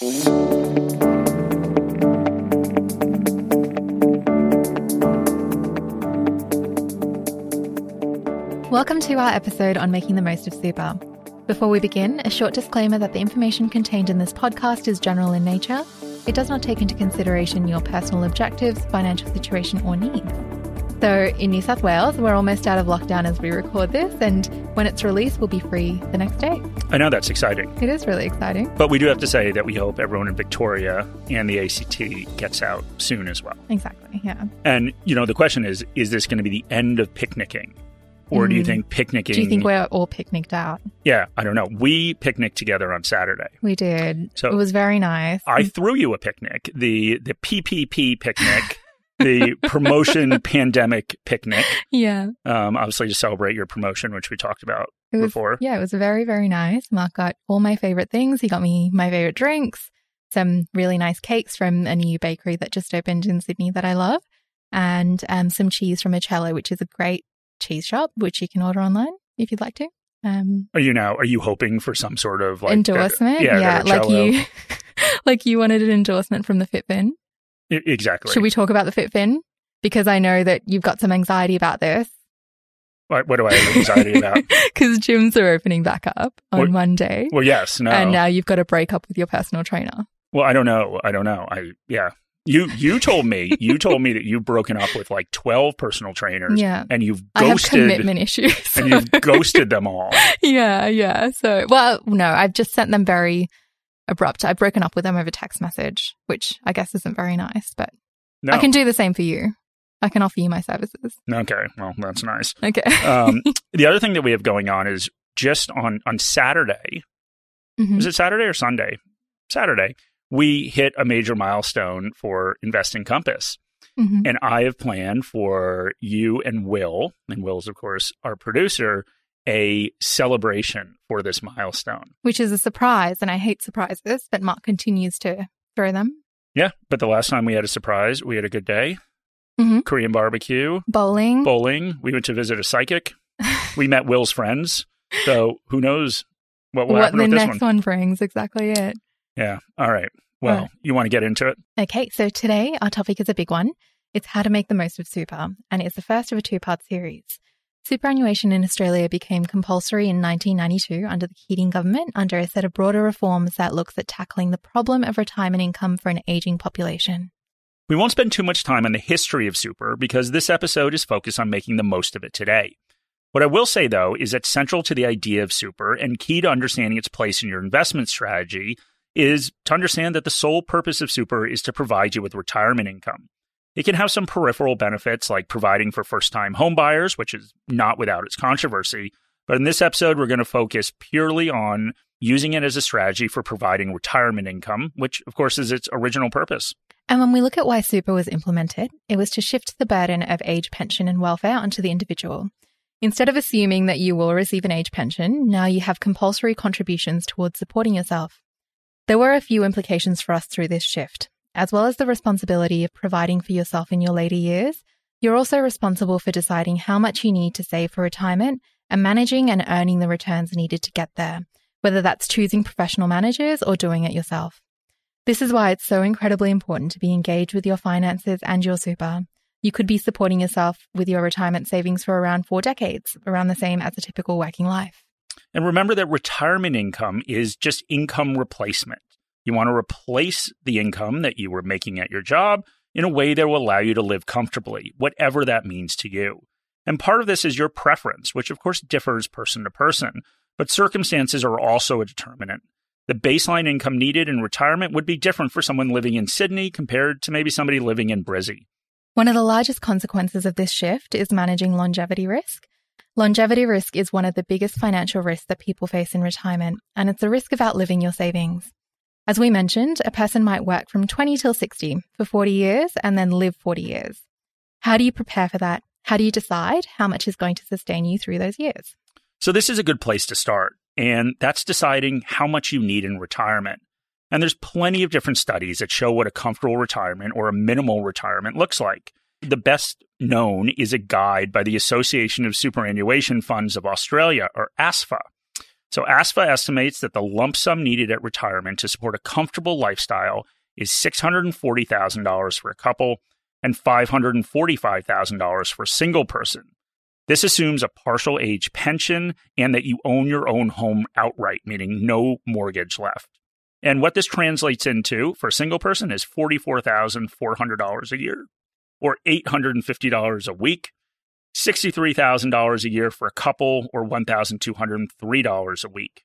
Welcome to our episode on making the most of super. Before we begin, a short disclaimer that the information contained in this podcast is general in nature. It does not take into consideration your personal objectives, financial situation, or needs. So, in New South Wales, we're almost out of lockdown as we record this, and when it's released, we'll be free the next day. I know that's exciting. It is really exciting. But we do have to say that we hope everyone in Victoria and the ACT gets out soon as well. Exactly, yeah. And, you know, the question is is this going to be the end of picnicking? Or do you think picnicking? Mm. Do you think we're all picnicked out? Yeah, I don't know. We picnicked together on Saturday. We did. So- it was very nice. I threw you a picnic, the the PPP picnic, the promotion pandemic picnic. yeah. Um, obviously to celebrate your promotion, which we talked about was, before. Yeah, it was very, very nice. Mark got all my favorite things. He got me my favorite drinks, some really nice cakes from a new bakery that just opened in Sydney that I love, and um, some cheese from Ocello, which is a great cheese shop, which you can order online if you'd like to. Um, Are you now? Are you hoping for some sort of like endorsement, Uh, yeah, yeah, like you, like you wanted an endorsement from the FitFin. Exactly. Should we talk about the FitFin? Because I know that you've got some anxiety about this. What, what do I have anxiety about? Because gyms are opening back up on What- Monday. Well, yes, no. And now you've got to break up with your personal trainer. well, I don't know. I don't know. I yeah. You you told me you told me that you've broken up with like twelve personal trainers. Yeah. And you've I have ghosted commitment issues. and you've ghosted them all. yeah, yeah. So, well, no, I've just sent them very abrupt. I've broken up with them over text message, which I guess isn't very nice, but No. I can do the same for you. I can offer you my services. okay. Well, that's nice. Okay. Um, the other thing that we have going on is just on on Saturday. Mhm. Was it Saturday or Sunday? Saturday. We hit a major milestone for Investing Compass. Mhm. And I have planned for you and Will, and Will's, of course, our producer, a celebration for this milestone. Which is a surprise, and I hate surprises, but Mark continues to throw them. Yeah, but the last time we had a surprise, we had a good day. Mhm. Korean barbecue, Bowling. bowling. We went to visit a psychic. We met Will's friends. So who knows what will what happen the with this next one? one brings. Exactly it. Yeah. All right. Well, right. you want to get into it? Okay, so today our topic is a big one. It's how to make the most of super, and it's the first of a two part series. Superannuation in Australia became compulsory in 1992 under the Keating government under a set of broader reforms that looks at tackling the problem of retirement income for an aging population. We won't spend too much time on the history of super because this episode is focused on making the most of it today. What I will say, though, is that central to the idea of super and key to understanding its place in your investment strategy is to understand that the sole purpose of super is to provide you with retirement income. It can have some peripheral benefits like providing for first time homebuyers, which is not without its controversy. But in this episode, we're going to focus purely on using it as a strategy for providing retirement income, which, of course, is its original purpose. And when we look at why super was implemented, it was to shift the burden of age pension and welfare onto the individual. Instead of assuming that you will receive an age pension, now you have compulsory contributions towards supporting yourself. There were a few implications for us through this shift. As well as the responsibility of providing for yourself in your later years, you're also responsible for deciding how much you need to save for retirement and managing and earning the returns needed to get there, whether that's choosing professional managers or doing it yourself. This is why it's so incredibly important to be engaged with your finances and your super. You could be supporting yourself with your retirement savings for around four decades, around the same as a typical working life. And remember that retirement income is just income replacement. You want to replace the income that you were making at your job in a way that will allow you to live comfortably, whatever that means to you. And part of this is your preference, which of course differs person to person, but circumstances are also a determinant. The baseline income needed in retirement would be different for someone living in Sydney compared to maybe somebody living in Brizzy. One of the largest consequences of this shift is managing longevity risk. Longevity risk is one of the biggest financial risks that people face in retirement, and it's the risk of outliving your savings. As we mentioned, a person might work from 20 till 60 for 40 years and then live 40 years. How do you prepare for that? How do you decide how much is going to sustain you through those years? So, this is a good place to start, and that's deciding how much you need in retirement. And there's plenty of different studies that show what a comfortable retirement or a minimal retirement looks like. The best known is a guide by the Association of Superannuation Funds of Australia, or ASFA. So ASFA estimates that the lump sum needed at retirement to support a comfortable lifestyle is $640,000 for a couple and $545,000 for a single person. This assumes a partial age pension and that you own your own home outright, meaning no mortgage left. And what this translates into for a single person is $44,400 a year or $850 a week, $63,000 a year for a couple or $1,203 a week.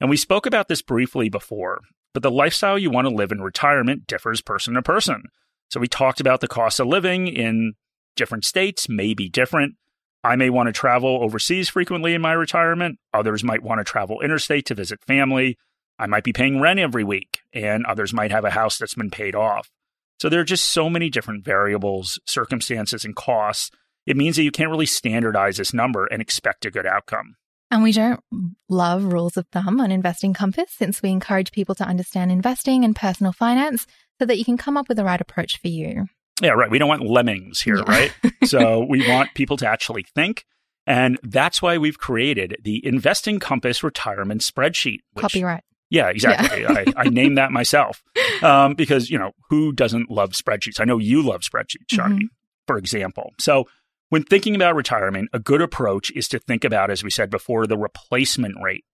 And we spoke about this briefly before, but the lifestyle you want to live in retirement differs person to person. So we talked about the cost of living in different states may be different. I may want to travel overseas frequently in my retirement. Others might want to travel interstate to visit family. I might be paying rent every week, and others might have a house that's been paid off. So there are just so many different variables, circumstances, and costs. It means that you can't really standardize this number and expect a good outcome. And we don't love rules of thumb on Investing Compass since we encourage people to understand investing and personal finance so that you can come up with the right approach for you. Yeah, right. We don't want lemmings here, yeah. right? so we want people to actually think. And that's why we've created the Investing Compass retirement spreadsheet. Which, Copyright. Yeah, exactly. Yeah. I, I, named that myself um, because, you know, who doesn't love spreadsheets? I know you love spreadsheets, Shani, mm-hmm. for example. So when thinking about retirement, a good approach is to think about, as we said before, the replacement rate.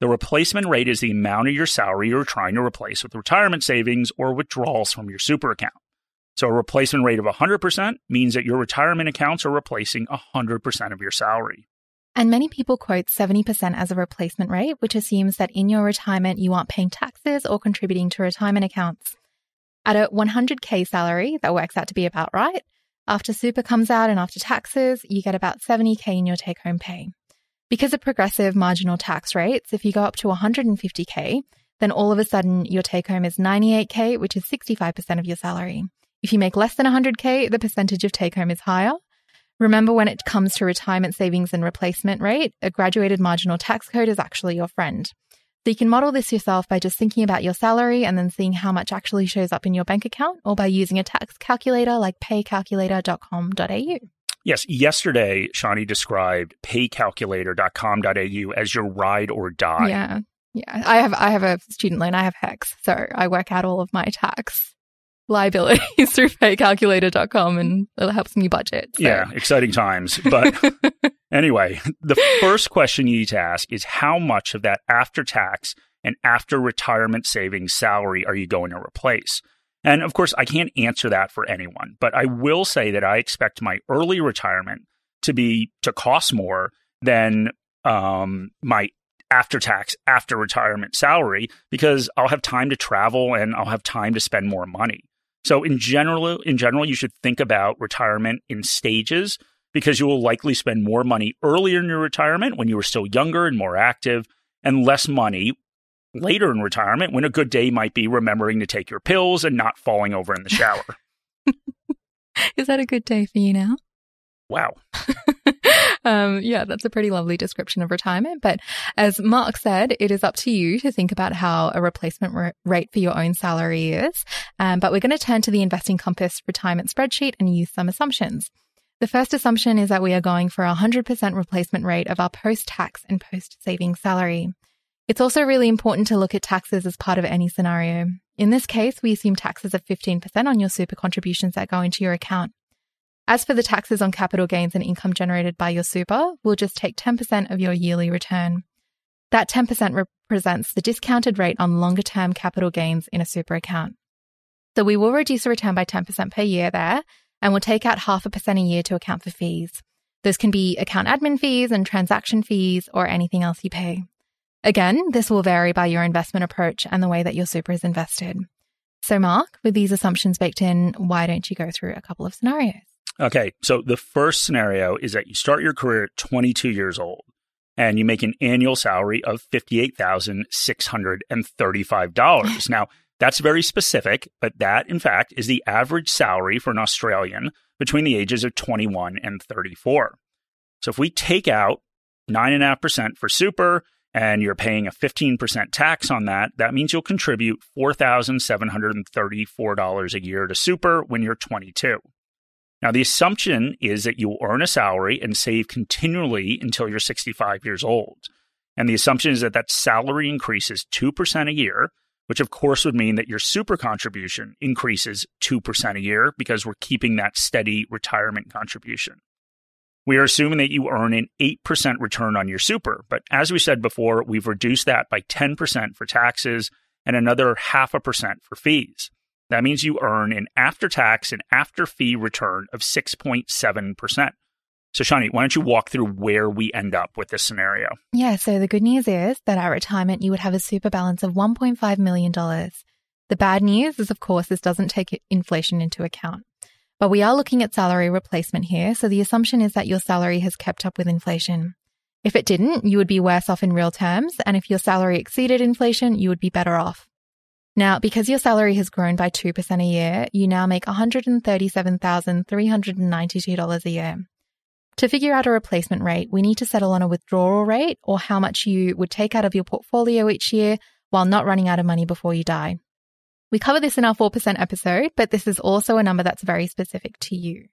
The replacement rate is the amount of your salary you're trying to replace with retirement savings or withdrawals from your super account. So a replacement rate of 100% means that your retirement accounts are replacing 100% of your salary. And many people quote 70% as a replacement rate, which assumes that in your retirement you aren't paying taxes or contributing to retirement accounts. At a 100K salary, that works out to be about right. After super comes out and after taxes, you get about 70K in your take home pay. Because of progressive marginal tax rates, if you go up to 150K, then all of a sudden your take home is 98K, which is 65% of your salary. If you make less than 100K, the percentage of take home is higher. Remember, when it comes to retirement savings and replacement rate, a graduated marginal tax code is actually your friend. So you can model this yourself by just thinking about your salary and then seeing how much actually shows up in your bank account or by using a tax calculator like paycalculator.com.au. Yes, yesterday Shani described paycalculator.com.au as your ride or die. Yeah. Yeah. I have I have a student loan, I have HECS, so I work out all of my tax liabilities through paycalculator.com and it helps me budget. So. Yeah, exciting times. But anyway, the first question you need to ask is how much of that after tax and after retirement savings salary are you going to replace? And of course, I can't answer that for anyone, but I will say that I expect my early retirement to be to cost more than um, my after tax, after retirement salary because I'll have time to travel and I'll have time to spend more money. So in general, in general, you should think about retirement in stages because you will likely spend more money earlier in your retirement when you were still younger and more active, and less money later in retirement when a good day might be remembering to take your pills and not falling over in the shower. Is that a good day for you now? Wow. um, yeah, that's a pretty lovely description of retirement. But as Mark said, it is up to you to think about how a replacement r- rate for your own salary is. Um, but we're going to turn to the Investing Compass retirement spreadsheet and use some assumptions. The first assumption is that we are going for a 100% replacement rate of our post tax and post saving salary. It's also really important to look at taxes as part of any scenario. In this case, we assume taxes of 15% on your super contributions that go into your account. As for the taxes on capital gains and income generated by your super, we'll just take 10% of your yearly return. That 10% represents the discounted rate on longer term capital gains in a super account. So we will reduce the return by 10% per year there, and we'll take out half a percent a year to account for fees. Those can be account admin fees and transaction fees or anything else you pay. Again, this will vary by your investment approach and the way that your super is invested. So, Mark, with these assumptions baked in, why don't you go through a couple of scenarios? Okay, so the first scenario is that you start your career at 22 years old and you make an annual salary of $58,635. now, that's very specific, but that, in fact, is the average salary for an Australian between the ages of 21 and 34. So if we take out 9.5% for super and you're paying a 15% tax on that, that means you'll contribute $4,734 a year to super when you're 22. Now, the assumption is that you will earn a salary and save continually until you're 65 years old. And the assumption is that that salary increases 2% a year, which of course would mean that your super contribution increases 2% a year because we're keeping that steady retirement contribution. We are assuming that you earn an 8% return on your super, but as we said before, we've reduced that by 10% for taxes and another half a percent for fees. That means you earn an after tax and after fee return of 6.7%. So, Shani, why don't you walk through where we end up with this scenario? Yeah, so the good news is that at retirement, you would have a super balance of $1.5 million. The bad news is, of course, this doesn't take inflation into account. But we are looking at salary replacement here, so the assumption is that your salary has kept up with inflation. If it didn't, you would be worse off in real terms, and if your salary exceeded inflation, you would be better off. Now, because your salary has grown by 2% a year, you now make $137,392 a year. To figure out a replacement rate, we need to settle on a withdrawal rate or how much you would take out of your portfolio each year while not running out of money before you die. We cover this in our 4% episode, but this is also a number that's very specific to you.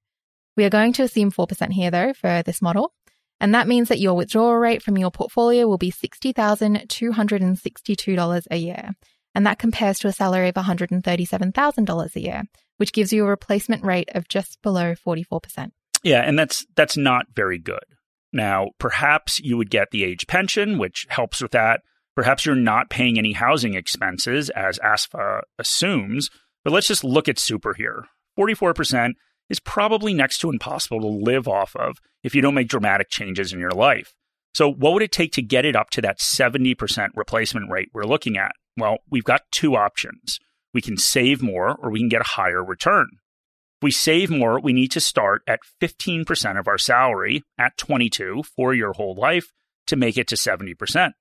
We are going to assume 4% here though for this model. And that means that your withdrawal rate from your portfolio will be $60,262 a year. And that compares to a salary of $137,000 a year, which gives you a replacement rate of just below 44%. Yeah, and that's that's not very good. Now, perhaps you would get the age pension, which helps with that. Perhaps you're not paying any housing expenses, as ASFA assumes. But let's just look at super here. 44% is probably next to impossible to live off of if you don't make dramatic changes in your life. So, what would it take to get it up to that 70% replacement rate we're looking at? Well, we've got two options. We can save more or we can get a higher return. If we save more, we need to start at 15% of our salary at 22 for your whole life to make it to 70% If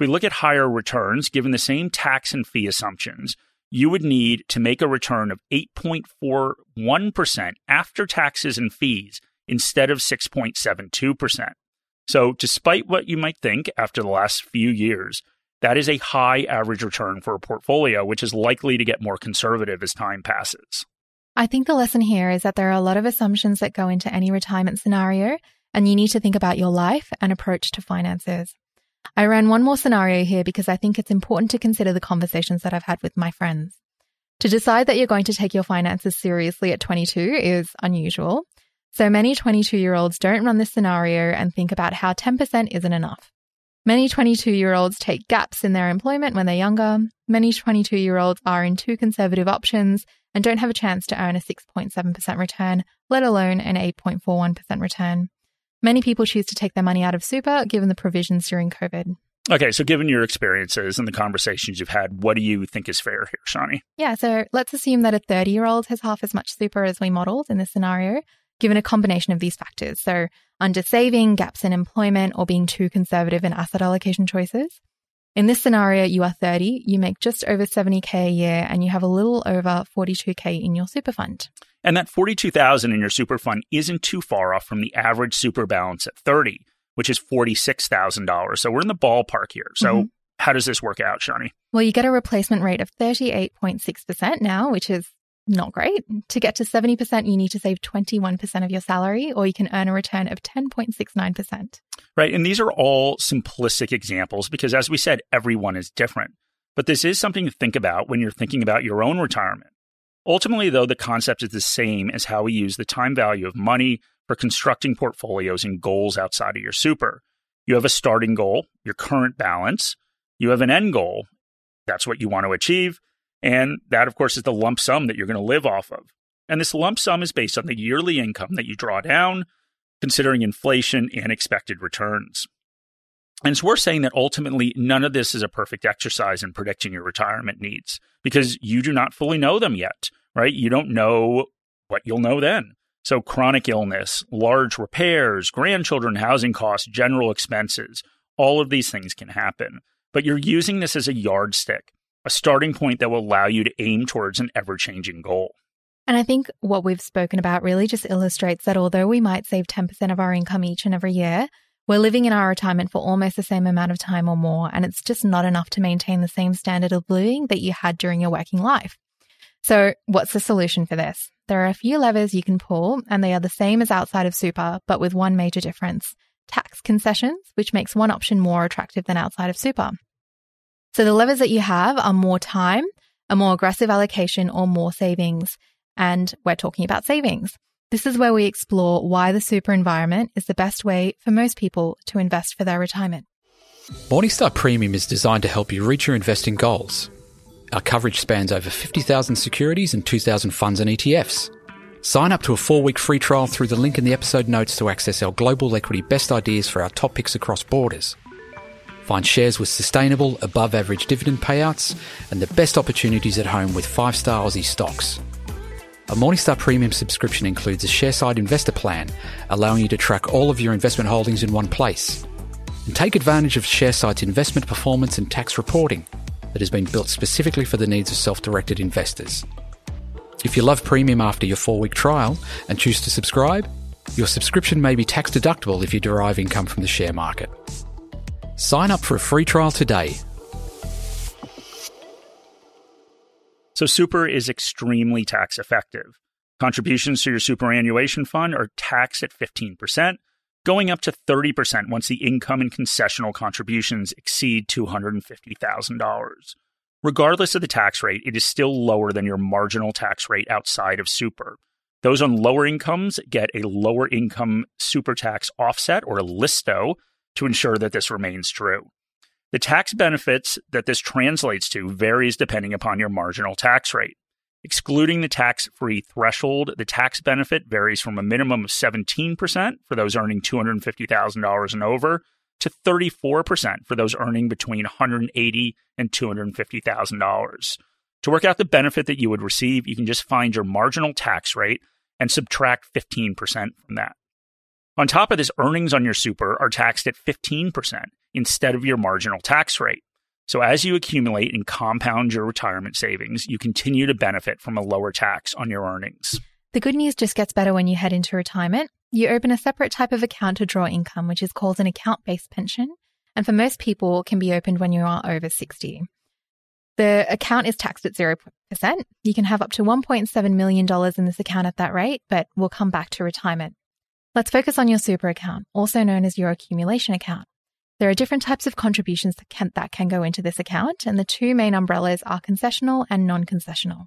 we look at higher returns, given the same tax and fee assumptions, you would need to make a return of 8.41% after taxes and fees instead of 6.72%. So, despite what you might think after the last few years, that is a high average return for a portfolio, which is likely to get more conservative as time passes. I think the lesson here is that there are a lot of assumptions that go into any retirement scenario, and you need to think about your life and approach to finances. I ran one more scenario here because I think it's important to consider the conversations that I've had with my friends. To decide that you're going to take your finances seriously at 22 is unusual. So many 22 year olds don't run this scenario and think about how 10% isn't enough. Many 22 year olds take gaps in their employment when they're younger. Many 22 year olds are in too conservative options and don't have a chance to earn a 6.7% return, let alone an 8.41% return. Many people choose to take their money out of super given the provisions during COVID. Okay, so given your experiences and the conversations you've had, what do you think is fair here, Shani? Yeah, so let's assume that a 30 year old has half as much super as we modeled in this scenario, given a combination of these factors. So, under saving, gaps in employment, or being too conservative in asset allocation choices. In this scenario, you are 30, you make just over 70K a year, and you have a little over 42K in your super fund. And that 42,000 in your super fund isn't too far off from the average super balance at 30, which is $46,000. So we're in the ballpark here. So mm-hmm. how does this work out, Shani? Well, you get a replacement rate of 38.6% now, which is not great. To get to 70%, you need to save 21% of your salary, or you can earn a return of 10.69%. Right. And these are all simplistic examples because, as we said, everyone is different. But this is something to think about when you're thinking about your own retirement. Ultimately, though, the concept is the same as how we use the time value of money for constructing portfolios and goals outside of your super. You have a starting goal, your current balance. You have an end goal. That's what you want to achieve. And that, of course, is the lump sum that you're going to live off of. And this lump sum is based on the yearly income that you draw down, considering inflation and expected returns. And it's worth saying that ultimately, none of this is a perfect exercise in predicting your retirement needs because you do not fully know them yet, right? You don't know what you'll know then. So, chronic illness, large repairs, grandchildren, housing costs, general expenses, all of these things can happen. But you're using this as a yardstick, a starting point that will allow you to aim towards an ever changing goal. And I think what we've spoken about really just illustrates that although we might save 10% of our income each and every year, we're living in our retirement for almost the same amount of time or more, and it's just not enough to maintain the same standard of living that you had during your working life. So, what's the solution for this? There are a few levers you can pull, and they are the same as outside of super, but with one major difference tax concessions, which makes one option more attractive than outside of super. So the levers that you have are more time, a more aggressive allocation, or more savings. And we're talking about savings. This is where we explore why the super environment is the best way for most people to invest for their retirement. Morningstar Premium is designed to help you reach your investing goals. Our coverage spans over 50,000 securities and 2,000 funds and ETFs. Sign up to a four week free trial through the link in the episode notes to access our global equity best ideas for our top picks across borders. Find shares with sustainable, above average dividend payouts and the best opportunities at home with five star Aussie stocks. A Morningstar Premium subscription includes a Sharesight investor plan, allowing you to track all of your investment holdings in one place. And take advantage of Sharesight's investment performance and tax reporting that has been built specifically for the needs of self directed investors. If you love Premium after your four week trial and choose to subscribe, your subscription may be tax deductible if you derive income from the share market. Sign up for a free trial today So super is extremely tax effective. Contributions to your superannuation fund are taxed at 15%, going up to 30% once the income and concessional contributions exceed $250,000. Regardless of the tax rate, it is still lower than your marginal tax rate outside of super. Those on lower incomes get a lower income super tax offset or LISTO to ensure that this remains true. The tax benefits that this translates to varies depending upon your marginal tax rate. Excluding the tax free threshold, the tax benefit varies from a minimum of 17% for those earning $250,000 and over to 34% for those earning between $180,000 and $250,000. To work out the benefit that you would receive, you can just find your marginal tax rate and subtract 15% from that. On top of this, earnings on your super are taxed at 15% instead of your marginal tax rate. So as you accumulate and compound your retirement savings, you continue to benefit from a lower tax on your earnings. The good news just gets better when you head into retirement. You open a separate type of account to draw income, which is called an account based pension. And for most people, can be opened when you are over 60. The account is taxed at 0%. You can have up to $1.7 million in this account at that rate, but we'll come back to retirement. Let's focus on your super account, also known as your accumulation account. There are different types of contributions that can, that can go into this account, and the two main umbrellas are concessional and non concessional.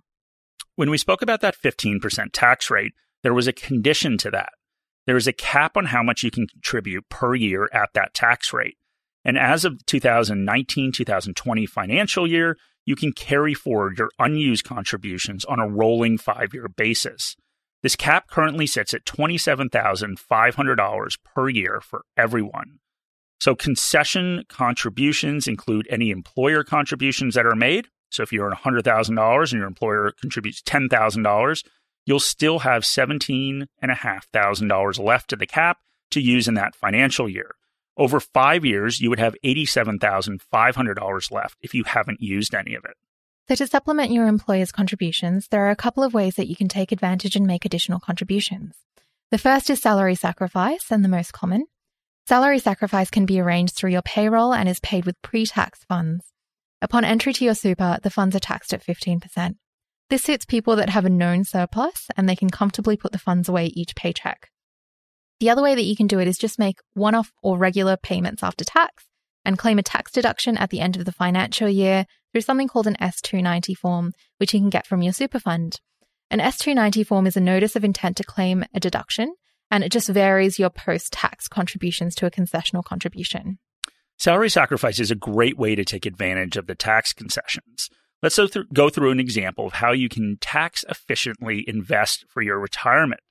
When we spoke about that 15% tax rate, there was a condition to that. There is a cap on how much you can contribute per year at that tax rate. And as of 2019 2020 financial year, you can carry forward your unused contributions on a rolling five year basis. This cap currently sits at $27,500 per year for everyone. So concession contributions include any employer contributions that are made. So if you earn $100,000 and your employer contributes $10,000, you'll still have $17,500 left to the cap to use in that financial year. Over five years, you would have $87,500 left if you haven't used any of it. So, to supplement your employer's contributions, there are a couple of ways that you can take advantage and make additional contributions. The first is salary sacrifice, and the most common. Salary sacrifice can be arranged through your payroll and is paid with pre tax funds. Upon entry to your super, the funds are taxed at 15%. This suits people that have a known surplus and they can comfortably put the funds away each paycheck. The other way that you can do it is just make one off or regular payments after tax and claim a tax deduction at the end of the financial year through something called an S290 form, which you can get from your super fund. An S290 form is a notice of intent to claim a deduction and it just varies your post tax contributions to a concessional contribution. Salary sacrifice is a great way to take advantage of the tax concessions. Let's go through an example of how you can tax efficiently invest for your retirement.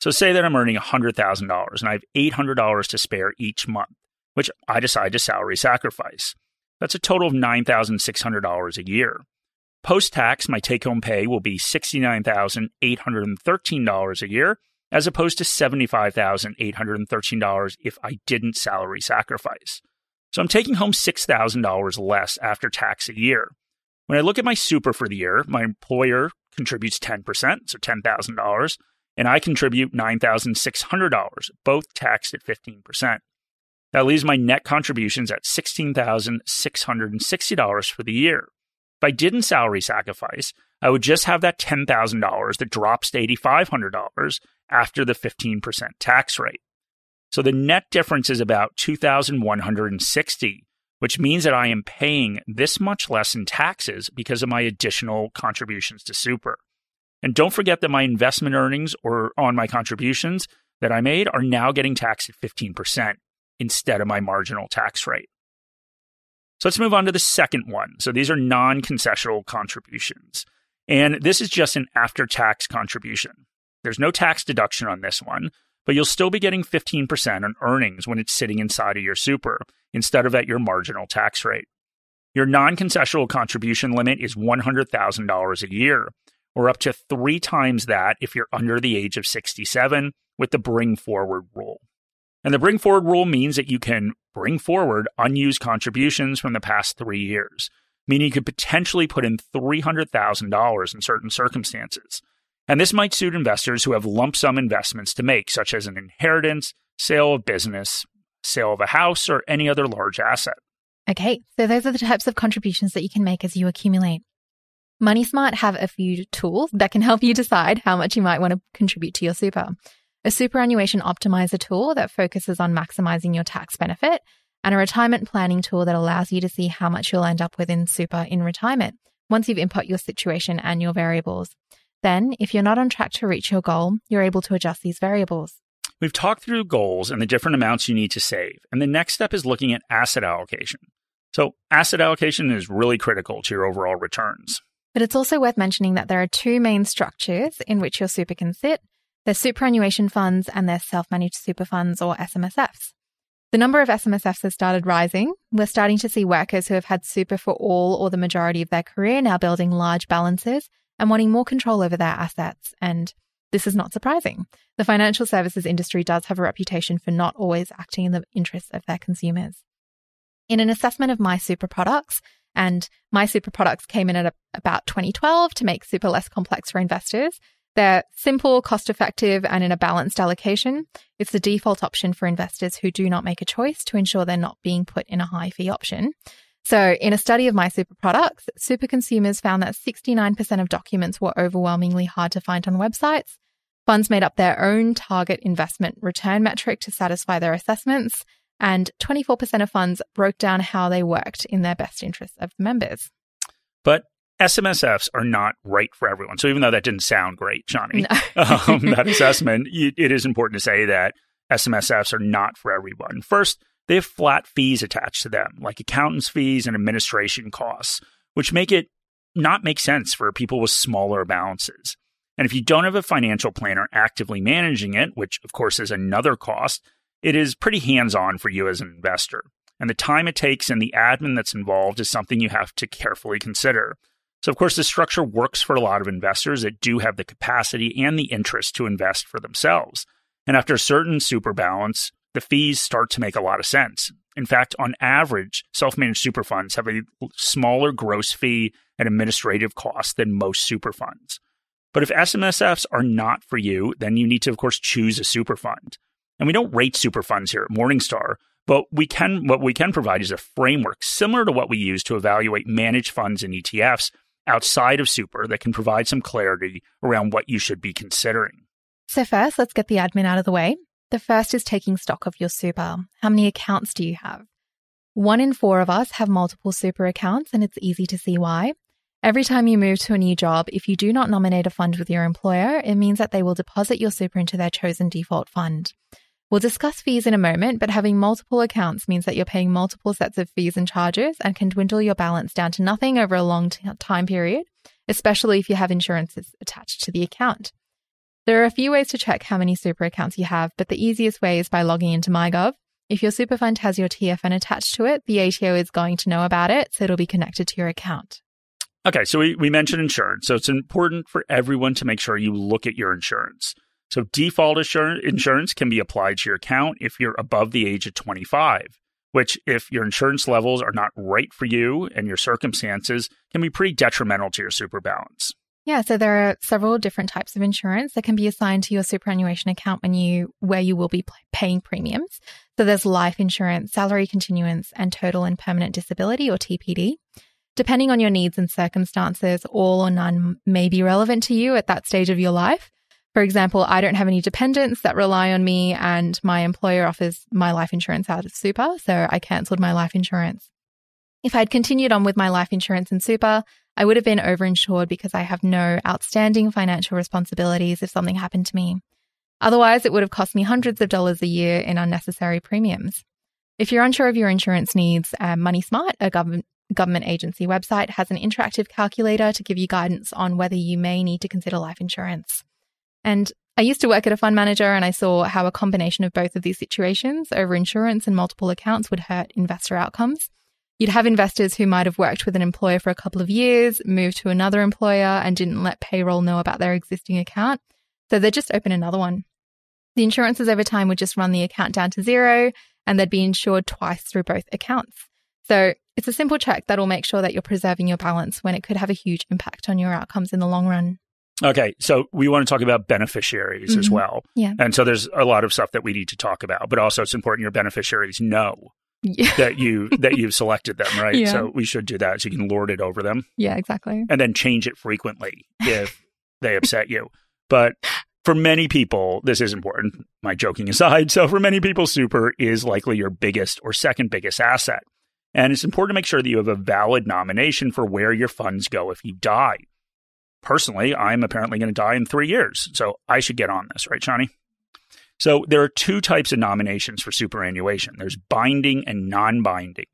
So, say that I'm earning $100,000 and I have $800 to spare each month, which I decide to salary sacrifice. That's a total of $9,600 a year. Post tax, my take home pay will be $69,813 a year, as opposed to $75,813 if I didn't salary sacrifice. So I'm taking home $6,000 less after tax a year. When I look at my super for the year, my employer contributes 10%, so $10,000, and I contribute $9,600, both taxed at 15%. That leaves my net contributions at $16,660 for the year. If I didn't salary sacrifice, I would just have that $10,000 that drops to $8,500 after the 15% tax rate. So the net difference is about 2,160, which means that I am paying this much less in taxes because of my additional contributions to super. And don't forget that my investment earnings or on my contributions that I made are now getting taxed at 15% instead of my marginal tax rate. So let's move on to the second one. So these are non concessional contributions. And this is just an after tax contribution. There's no tax deduction on this one, but you'll still be getting 15% on earnings when it's sitting inside of your super instead of at your marginal tax rate. Your non concessional contribution limit is $100,000 a year, or up to three times that if you're under the age of 67 with the bring forward rule. And the bring forward rule means that you can bring forward unused contributions from the past three years, meaning you could potentially put in $300,000 in certain circumstances. And this might suit investors who have lump sum investments to make, such as an inheritance, sale of business, sale of a house, or any other large asset. Okay, so those are the types of contributions that you can make as you accumulate. MoneySmart have a few tools that can help you decide how much you might want to contribute to your super a superannuation optimizer tool that focuses on maximizing your tax benefit, and a retirement planning tool that allows you to see how much you'll end up with in super in retirement once you've input your situation and your variables. Then, if you're not on track to reach your goal, you're able to adjust these variables. We've talked through goals and the different amounts you need to save, and the next step is looking at asset allocation. So, asset allocation is really critical to your overall returns. But it's also worth mentioning that there are two main structures in which your super can sit their superannuation funds and their self managed super funds or SMSFs. The number of SMSFs has started rising. We're starting to see workers who have had super for all or the majority of their career now building large balances and wanting more control over their assets. And this is not surprising. The financial services industry does have a reputation for not always acting in the interests of their consumers. In an assessment of MySuper products, and MySuper products came in at about 2012 to make super less complex for investors. They're simple, cost effective, and in a balanced allocation. It's the default option for investors who do not make a choice to ensure they're not being put in a high fee option. So, in a study of MySuper products, super consumers found that 69% of documents were overwhelmingly hard to find on websites. Funds made up their own target investment return metric to satisfy their assessments, and 24% of funds broke down how they worked in their best interest of the members. But SMSFs are not right for everyone. So even though that didn't sound great, Shani, no. um, that assessment, it is important to say that SMSFs are not for everyone. First, they have flat fees attached to them, like accountants' fees and administration costs, which make it not make sense for people with smaller balances. And if you don't have a financial planner actively managing it, which of course is another cost, it is pretty hands on for you as an investor. And the time it takes and the admin that's involved is something you have to carefully consider. So, of course, this structure works for a lot of investors that do have the capacity and the interest to invest for themselves. And after a certain super balance, the fees start to make a lot of sense. In fact, on average, self managed super funds have a smaller gross fee and administrative cost than most super funds. But if SMSFs are not for you, then you need to, of course, choose a super fund. And we don't rate super funds here at Morningstar, but we can what we can provide is a framework similar to what we use to evaluate managed funds and ETFs outside of super that can provide some clarity around what you should be considering. So, first, let's get the admin out of the way. The first is taking stock of your super. How many accounts do you have? One in four of us have multiple super accounts, and it's easy to see why. Every time you move to a new job, if you do not nominate a fund with your employer, it means that they will deposit your super into their chosen default fund. We'll discuss fees in a moment, but having multiple accounts means that you're paying multiple sets of fees and charges and can dwindle your balance down to nothing over a long t- time period, especially if you have insurances attached to the account. There are a few ways to check how many super accounts you have, but the easiest way is by logging into MyGov. If your super fund has your TFN attached to it, the ATO is going to know about it, so it'll be connected to your account. Okay, so we, we mentioned insurance. So it's important for everyone to make sure you look at your insurance. So default insurance can be applied to your account if you're above the age of 25, which if your insurance levels are not right for you and your circumstances can be pretty detrimental to your super balance. Yeah, so there are several different types of insurance that can be assigned to your superannuation account when you where you will be paying premiums. So there's life insurance, salary continuance, and total and permanent disability or TPD. Depending on your needs and circumstances, all or none may be relevant to you at that stage of your life. For example, I don't have any dependents that rely on me, and my employer offers my life insurance out of super, so I cancelled my life insurance. If I'd continued on with my life insurance and super, I would have been overinsured because I have no outstanding financial responsibilities if something happened to me. Otherwise, it would have cost me hundreds of dollars a year in unnecessary premiums. If you're unsure of your insurance needs, uh, Money Smart, a government government agency website, has an interactive calculator to give you guidance on whether you may need to consider life insurance. And I used to work at a fund manager and I saw how a combination of both of these situations over insurance and multiple accounts would hurt investor outcomes. You'd have investors who might have worked with an employer for a couple of years, moved to another employer, and didn't let payroll know about their existing account. So they'd just open another one. The insurances over time would just run the account down to zero and they'd be insured twice through both accounts. So it's a simple check that'll make sure that you're preserving your balance when it could have a huge impact on your outcomes in the long run. Okay, so we want to talk about beneficiaries mm-hmm. as well. Yeah. And so there's a lot of stuff that we need to talk about, but also it's important your beneficiaries know yeah. that you that you've selected them, right? Yeah. So we should do that so you can lord it over them. Yeah, exactly. And then change it frequently if they upset you. But for many people, this is important, my joking aside. So for many people, super is likely your biggest or second biggest asset. And it's important to make sure that you have a valid nomination for where your funds go if you die. Personally, I'm apparently going to die in three years. So I should get on this, right, Shani? So there are two types of nominations for superannuation there's binding and non binding.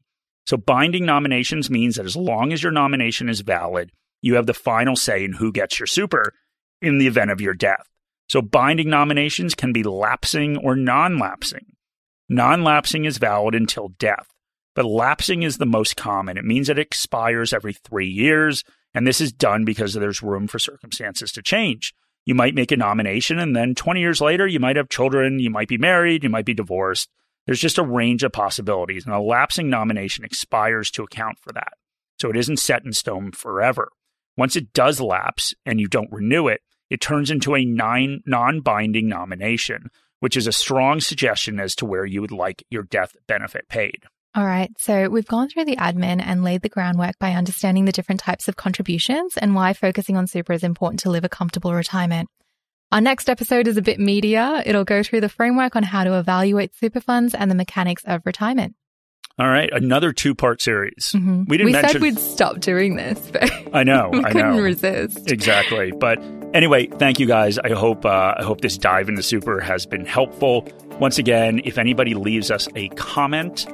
So binding nominations means that as long as your nomination is valid, you have the final say in who gets your super in the event of your death. So binding nominations can be lapsing or non lapsing. Non lapsing is valid until death, but lapsing is the most common. It means it expires every three years, and this is done because there's room for circumstances to change. You might make a nomination, and then 20 years later, you might have children, you might be married, you might be divorced. There's just a range of possibilities, and a lapsing nomination expires to account for that. So it isn't set in stone forever. Once it does lapse and you don't renew it, it turns into a non binding nomination, which is a strong suggestion as to where you would like your death benefit paid. All right, so we've gone through the admin and laid the groundwork by understanding the different types of contributions and why focusing on super is important to live a comfortable retirement. Our next episode is a bit meatier. It'll go through the framework on how to evaluate super funds and the mechanics of retirement. All right, another two-part series. Mm-hmm. We didn't we mention. said we'd stop doing this, but I know, we I couldn't know. resist. Exactly, but anyway, thank you guys. I hope uh, I hope this dive into super has been helpful. Once again, if anybody leaves us a comment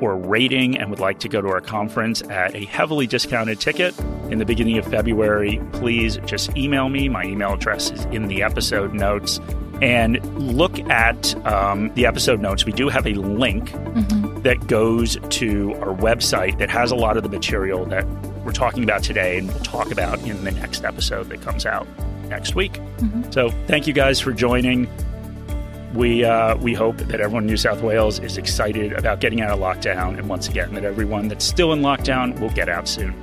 or rating and would like to go to our conference at a heavily discounted ticket in the beginning of February, please just email me. My email address is in the episode notes. And look at um, the episode notes. We do have a link Mm-hmm. that goes to our website that has a lot of the material that we're talking about today and we'll talk about in the next episode that comes out next week. Mm-hmm. So thank you guys for joining. We uh, we hope that everyone in New South Wales is excited about getting out of lockdown, and once again, that everyone that's still in lockdown will get out soon.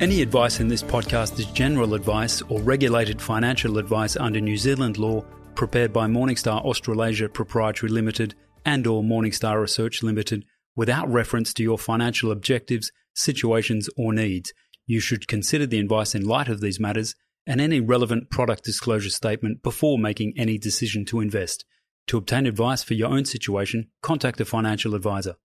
Any advice in this podcast is general advice or regulated financial advice under New Zealand law prepared by Morningstar Australasia Proprietary Limited and or Morningstar Research Limited without reference to your financial objectives, situations or needs. You should consider the advice in light of these matters and any relevant product disclosure statement before making any decision to invest. To obtain advice for your own situation, contact a financial advisor.